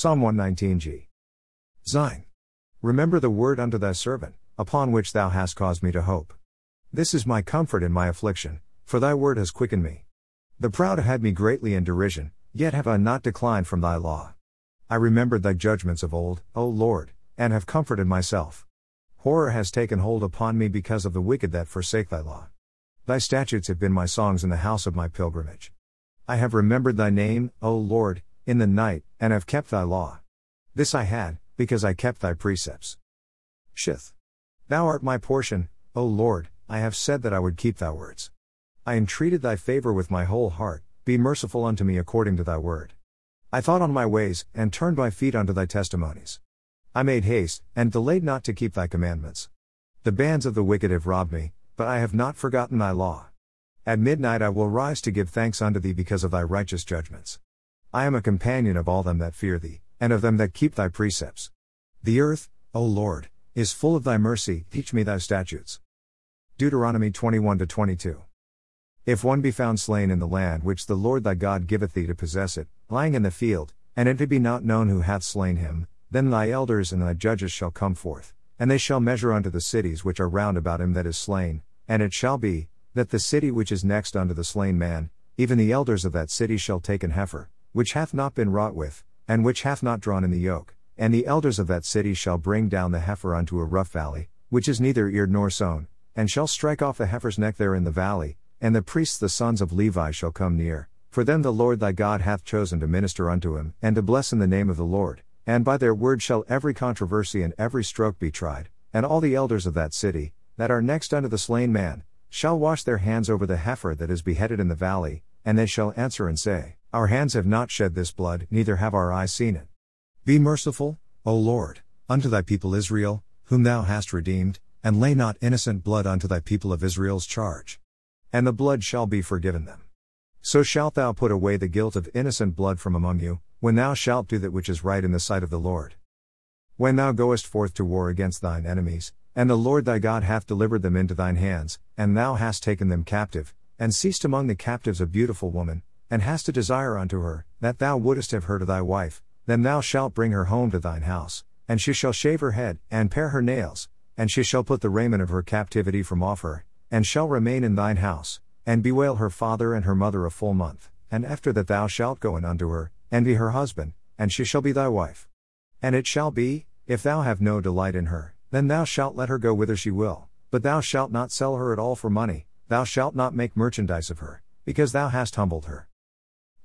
Psalm 119g. Zain. Remember the word unto thy servant, upon which thou hast caused me to hope. This is my comfort in my affliction, for thy word has quickened me. The proud had me greatly in derision, yet have I not declined from thy law. I remembered thy judgments of old, O Lord, and have comforted myself. Horror has taken hold upon me because of the wicked that forsake thy law. Thy statutes have been my songs in the house of my pilgrimage. I have remembered thy name, O Lord, in the night, and have kept thy law. This I had, because I kept thy precepts. Cheth. Thou art my portion, O Lord, I have said that I would keep thy words. I entreated thy favor with my whole heart, be merciful unto me according to thy word. I thought on my ways, and turned my feet unto thy testimonies. I made haste, and delayed not to keep thy commandments. The bands of the wicked have robbed me, but I have not forgotten thy law. At midnight I will rise to give thanks unto thee because of thy righteous judgments. I am a companion of all them that fear thee, and of them that keep thy precepts. The earth, O Lord, is full of thy mercy, teach me thy statutes. Deuteronomy 21 22. If one be found slain in the land which the Lord thy God giveth thee to possess it, lying in the field, and it be not known who hath slain him, then thy elders and thy judges shall come forth, and they shall measure unto the cities which are round about him that is slain, and it shall be, that the city which is next unto the slain man, even the elders of that city shall take an heifer, which hath not been wrought with, and which hath not drawn in the yoke, and the elders of that city shall bring down the heifer unto a rough valley, which is neither eared nor sown, and shall strike off the heifer's neck there in the valley, and the priests the sons of Levi shall come near, for them the Lord thy God hath chosen to minister unto him, and to bless in the name of the Lord, and by their word shall every controversy and every stroke be tried, and all the elders of that city, that are next unto the slain man, shall wash their hands over the heifer that is beheaded in the valley, and they shall answer and say, Our hands have not shed this blood, neither have our eyes seen it. Be merciful, O Lord, unto thy people Israel, whom thou hast redeemed, and lay not innocent blood unto thy people of Israel's charge. And the blood shall be forgiven them. So shalt thou put away the guilt of innocent blood from among you, when thou shalt do that which is right in the sight of the Lord. When thou goest forth to war against thine enemies, and the Lord thy God hath delivered them into thine hands, and thou hast taken them captive, and seest among the captives a beautiful woman, and hast a desire unto her, that thou wouldest have her to thy wife, then thou shalt bring her home to thine house, and she shall shave her head, and pare her nails, and she shall put the raiment of her captivity from off her, and shall remain in thine house, and bewail her father and her mother a full month, and after that thou shalt go in unto her, and be her husband, and she shall be thy wife. And it shall be, if thou have no delight in her, then thou shalt let her go whither she will, but thou shalt not sell her at all for money, thou shalt not make merchandise of her, because thou hast humbled her.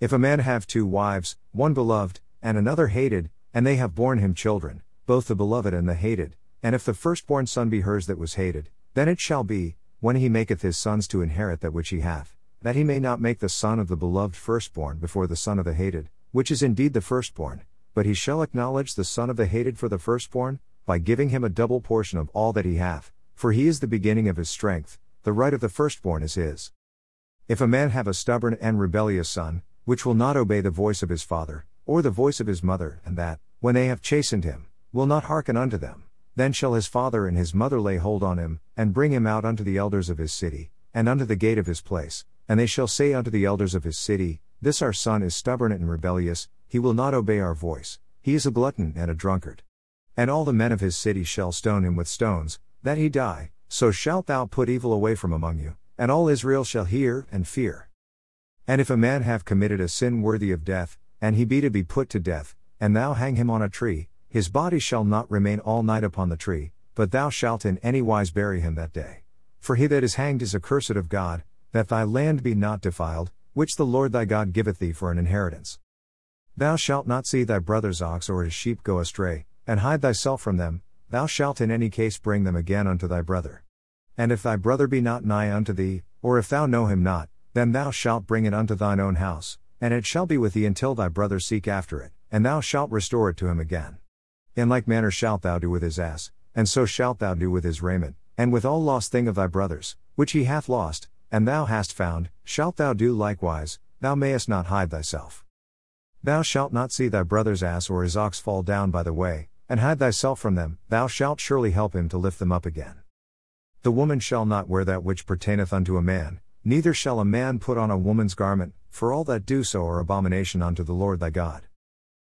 If a man have two wives, one beloved, and another hated, and they have borne him children, both the beloved and the hated, and if the firstborn son be hers that was hated, then it shall be, when he maketh his sons to inherit that which he hath, that he may not make the son of the beloved firstborn before the son of the hated, which is indeed the firstborn, but he shall acknowledge the son of the hated for the firstborn, by giving him a double portion of all that he hath, for he is the beginning of his strength, the right of the firstborn is his. If a man have a stubborn and rebellious son, which will not obey the voice of his father, or the voice of his mother, and that, when they have chastened him, will not hearken unto them, then shall his father and his mother lay hold on him, and bring him out unto the elders of his city, and unto the gate of his place, and they shall say unto the elders of his city, This our son is stubborn and rebellious, he will not obey our voice, he is a glutton and a drunkard. And all the men of his city shall stone him with stones, that he die, so shalt thou put evil away from among you, and all Israel shall hear and fear. And if a man have committed a sin worthy of death, and he be to be put to death, and thou hang him on a tree, his body shall not remain all night upon the tree, but thou shalt in any wise bury him that day. For he that is hanged is accursed of God, that thy land be not defiled, which the Lord thy God giveth thee for an inheritance. Thou shalt not see thy brother's ox or his sheep go astray, and hide thyself from them, thou shalt in any case bring them again unto thy brother. And if thy brother be not nigh unto thee, or if thou know him not, then thou shalt bring it unto thine own house, and it shall be with thee until thy brother seek after it, and thou shalt restore it to him again. In like manner shalt thou do with his ass, and so shalt thou do with his raiment, and with all lost thing of thy brother's, which he hath lost, and thou hast found, shalt thou do likewise, thou mayest not hide thyself. Thou shalt not see thy brother's ass or his ox fall down by the way, and hide thyself from them, thou shalt surely help him to lift them up again. The woman shall not wear that which pertaineth unto a man, neither shall a man put on a woman's garment, for all that do so are abomination unto the Lord thy God.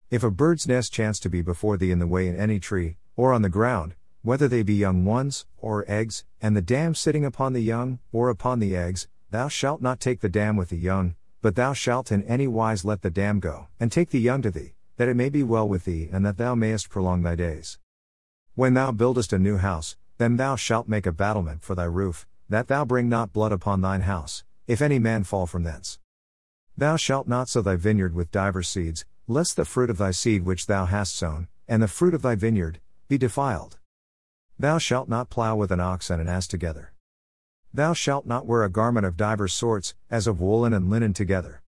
If a bird's nest chance to be before thee in the way in any tree, or on the ground, whether they be young ones, or eggs, and the dam sitting upon the young, or upon the eggs, thou shalt not take the dam with the young, but thou shalt in any wise let the dam go, and take the young to thee, that it may be well with thee, and that thou mayest prolong thy days. When thou buildest a new house, then thou shalt make a battlement for thy roof, that thou bring not blood upon thine house, if any man fall from thence. Thou shalt not sow thy vineyard with divers seeds, lest the fruit of thy seed which thou hast sown, and the fruit of thy vineyard, be defiled. Thou shalt not plough with an ox and an ass together. Thou shalt not wear a garment of divers sorts, as of woolen and linen together.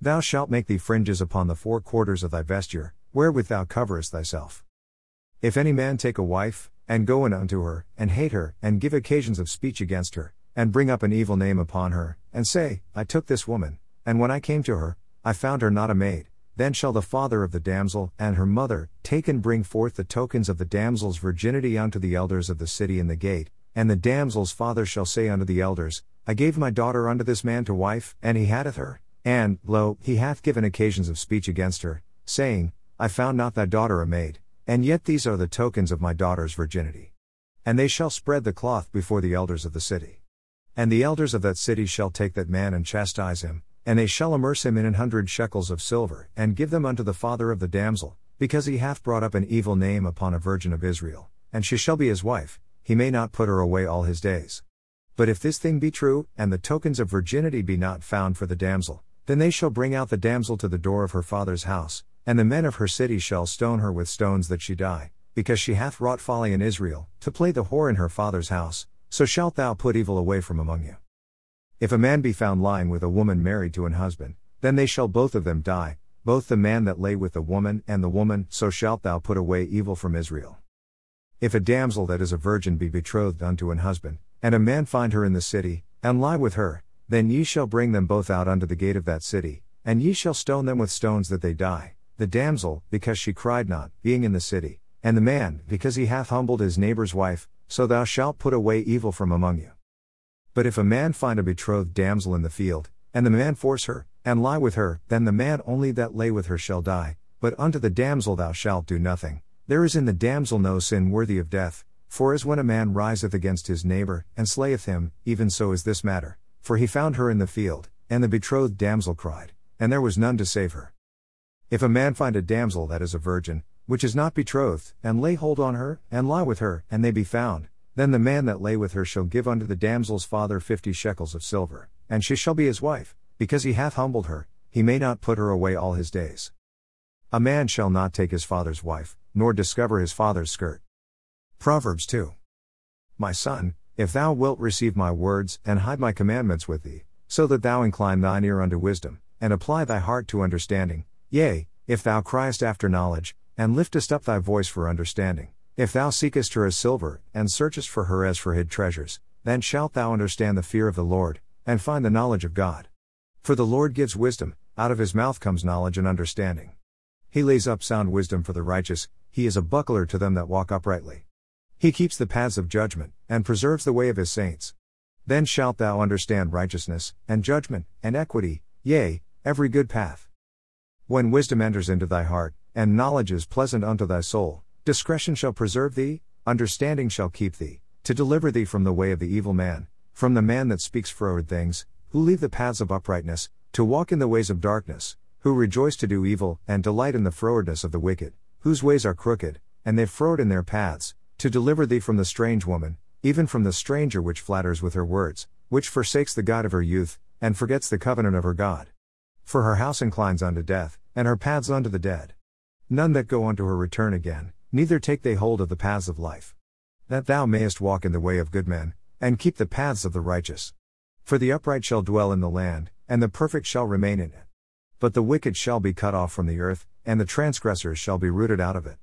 Thou shalt make thee fringes upon the four quarters of thy vesture, wherewith thou coverest thyself. If any man take a wife, and go in unto her, and hate her, and give occasions of speech against her, and bring up an evil name upon her, and say, I took this woman, and when I came to her, I found her not a maid, then shall the father of the damsel and her mother take and bring forth the tokens of the damsel's virginity unto the elders of the city in the gate, and the damsel's father shall say unto the elders, I gave my daughter unto this man to wife, and he hadeth her, and, lo, he hath given occasions of speech against her, saying, I found not thy daughter a maid, and yet these are the tokens of my daughter's virginity. And they shall spread the cloth before the elders of the city. And the elders of that city shall take that man and chastise him, and they shall amerce him in an hundred shekels of silver, and give them unto the father of the damsel, because he hath brought up an evil name upon a virgin of Israel, and she shall be his wife, he may not put her away all his days. But if this thing be true, and the tokens of virginity be not found for the damsel, then they shall bring out the damsel to the door of her father's house, and the men of her city shall stone her with stones that she die, because she hath wrought folly in Israel, to play the whore in her father's house, so shalt thou put evil away from among you. If a man be found lying with a woman married to an husband, then they shall both of them die, both the man that lay with the woman and the woman, so shalt thou put away evil from Israel. If a damsel that is a virgin be betrothed unto an husband, and a man find her in the city, and lie with her, then ye shall bring them both out unto the gate of that city, and ye shall stone them with stones that they die, the damsel, because she cried not, being in the city, and the man, because he hath humbled his neighbor's wife, so thou shalt put away evil from among you. But if a man find a betrothed damsel in the field, and the man force her, and lie with her, then the man only that lay with her shall die, but unto the damsel thou shalt do nothing. There is in the damsel no sin worthy of death, for as when a man riseth against his neighbor, and slayeth him, even so is this matter, for he found her in the field, and the betrothed damsel cried, and there was none to save her. If a man find a damsel that is a virgin, which is not betrothed, and lay hold on her, and lie with her, and they be found, then the man that lay with her shall give unto the damsel's father fifty shekels of silver, and she shall be his wife, because he hath humbled her, he may not put her away all his days. A man shall not take his father's wife, nor discover his father's skirt. Proverbs 2. My son, if thou wilt receive my words, and hide my commandments with thee, so that thou incline thine ear unto wisdom, and apply thy heart to understanding, yea, if thou criest after knowledge, and liftest up thy voice for understanding, if thou seekest her as silver, and searchest for her as for hid treasures, then shalt thou understand the fear of the Lord, and find the knowledge of God. For the Lord gives wisdom, out of his mouth comes knowledge and understanding. He lays up sound wisdom for the righteous, he is a buckler to them that walk uprightly. He keeps the paths of judgment, and preserves the way of his saints. Then shalt thou understand righteousness, and judgment, and equity, yea, every good path. When wisdom enters into thy heart, and knowledge is pleasant unto thy soul, Discretion shall preserve thee, understanding shall keep thee, to deliver thee from the way of the evil man, from the man that speaks froward things, who leave the paths of uprightness, to walk in the ways of darkness, who rejoice to do evil, and delight in the frowardness of the wicked, whose ways are crooked, and they froward in their paths, to deliver thee from the strange woman, even from the stranger which flatters with her words, which forsakes the God of her youth, and forgets the covenant of her God. For her house inclines unto death, and her paths unto the dead. None that go unto her return again, neither take they hold of the paths of life. That thou mayest walk in the way of good men, and keep the paths of the righteous. For the upright shall dwell in the land, and the perfect shall remain in it. But the wicked shall be cut off from the earth, and the transgressors shall be rooted out of it.